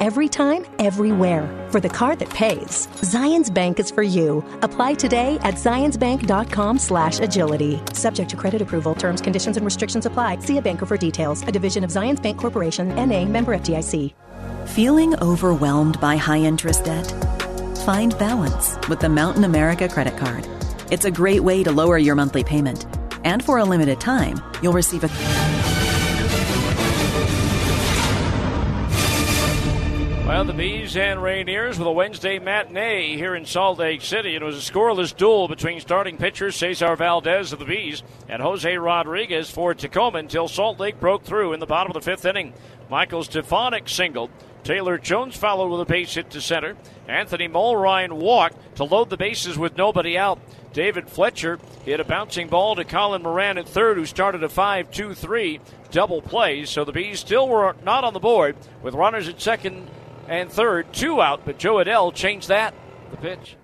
Every time, everywhere. For the card that pays. Zions Bank is for you. Apply today at zionsbank.com slash agility. Subject to credit approval, terms, conditions, and restrictions apply. See a banker for details. A division of Zions Bank Corporation, N.A., member FDIC. Feeling overwhelmed by high interest debt? Find balance with the Mountain America credit card. It's a great way to lower your monthly payment. And for a limited time, you'll receive a Well, the Bees and Rainiers with a Wednesday matinee here in Salt Lake City. It was a scoreless duel between starting pitchers Cesar Valdez of the Bees and Jose Rodriguez for Tacoma until Salt Lake broke through in the bottom of the fifth inning. Michael Stefanic singled. Taylor Jones followed with a base hit to center. Anthony Mulrine walked to load the bases with nobody out. David Fletcher hit a bouncing ball to Colin Moran at third, who started a 5 2 3 double play. So the Bees still were not on the board with runners at second and third, two out, but Jo Adell changed that. The pitch.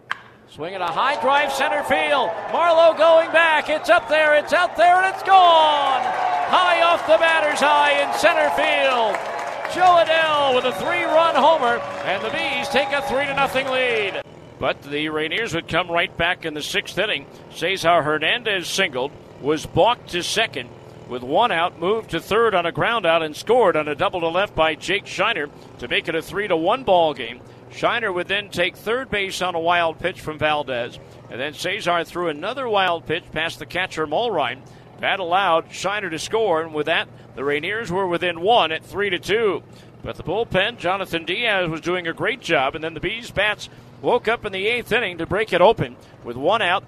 Swinging a high drive center field. Marlowe going back. It's up there, it's out there, and it's gone. High off the batter's eye in center field. Jo Adell with a three-run homer, and the Bees take a three to nothing lead. But the Rainiers would come right back in the sixth inning. Cesar Hernandez singled, was balked to second, with one out, moved to third on a ground out and scored on a double to left by Jake Scheiner to make it a three to one ball game. Scheiner would then take third base on a wild pitch from Valdez, and then Cesar threw another wild pitch past the catcher Mulrine. That allowed Scheiner to score, and with that, the Rainiers were within one at three to two. But the bullpen, Jonathan Diaz was doing a great job, and then the Bees bats woke up in the eighth inning to break it open with one out.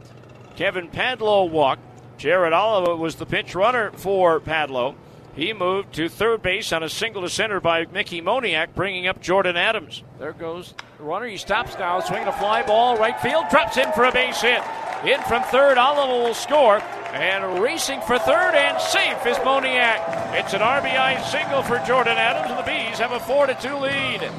Kevin Padlo walked. Jared Oliva was the pinch runner for Padlo. He moved to third base on a single to center by Mickey Moniak, bringing up Jordan Adams. There goes the runner. He stops now, swinging a fly ball, right field, drops in for a base hit. In from third, Oliva will score. And racing for third and safe is Moniak. It's an RBI single for Jordan Adams, and the Bees have a 4 to 2 lead.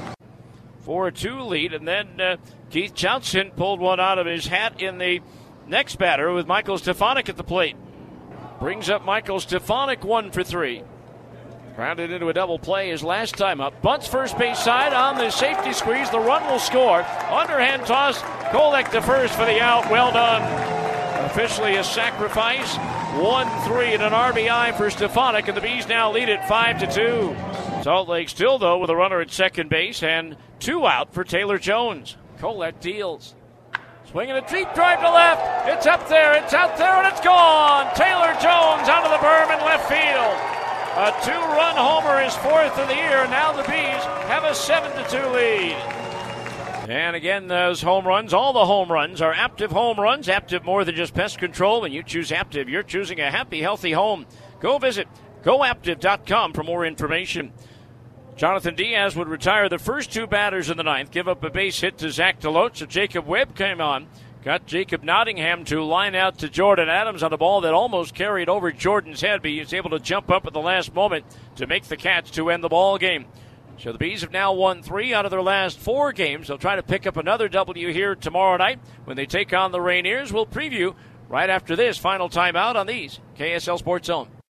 4 2 lead, and then uh, Keith Johnson pulled one out of his hat in the next batter with Michael Stefanic at the plate. Brings up Michael Stefanic one for three. Grounded into a double play his last time up. Bunts first base side on the safety squeeze. The run will score. Underhand toss. Kolek to first for the out. Well done. Officially a sacrifice. 1 3 and an RBI for Stefanic, and the Bees now lead it 5 to 2. Salt Lake still, though, with a runner at second base and two out for Taylor Jones. Kolek deals. Swinging a deep drive to left. It's up there, it's out there, and it's gone. Taylor Jones out of the berm in left field. A two run homer, his fourth of the year. Now the Bees have a 7 to 2 lead. And again, those home runs, all the home runs are Aptive home runs. Aptive more than just pest control. When you choose Aptive, you're choosing a happy, healthy home. Go visit goaptive.com for more information. Jonathan Diaz would retire the first two batters in the ninth, give up a base hit to Zach DeLoach. So Jacob Webb came on, got Jacob Nottingham to line out to Jordan Adams on a ball that almost carried over Jordan's head, but he was able to jump up at the last moment to make the catch to end the ball game. So the Bees have now won three out of their last four games. They'll try to pick up another W here tomorrow night when they take on the Rainiers. We'll preview right after this final timeout on these KSL Sports Zone.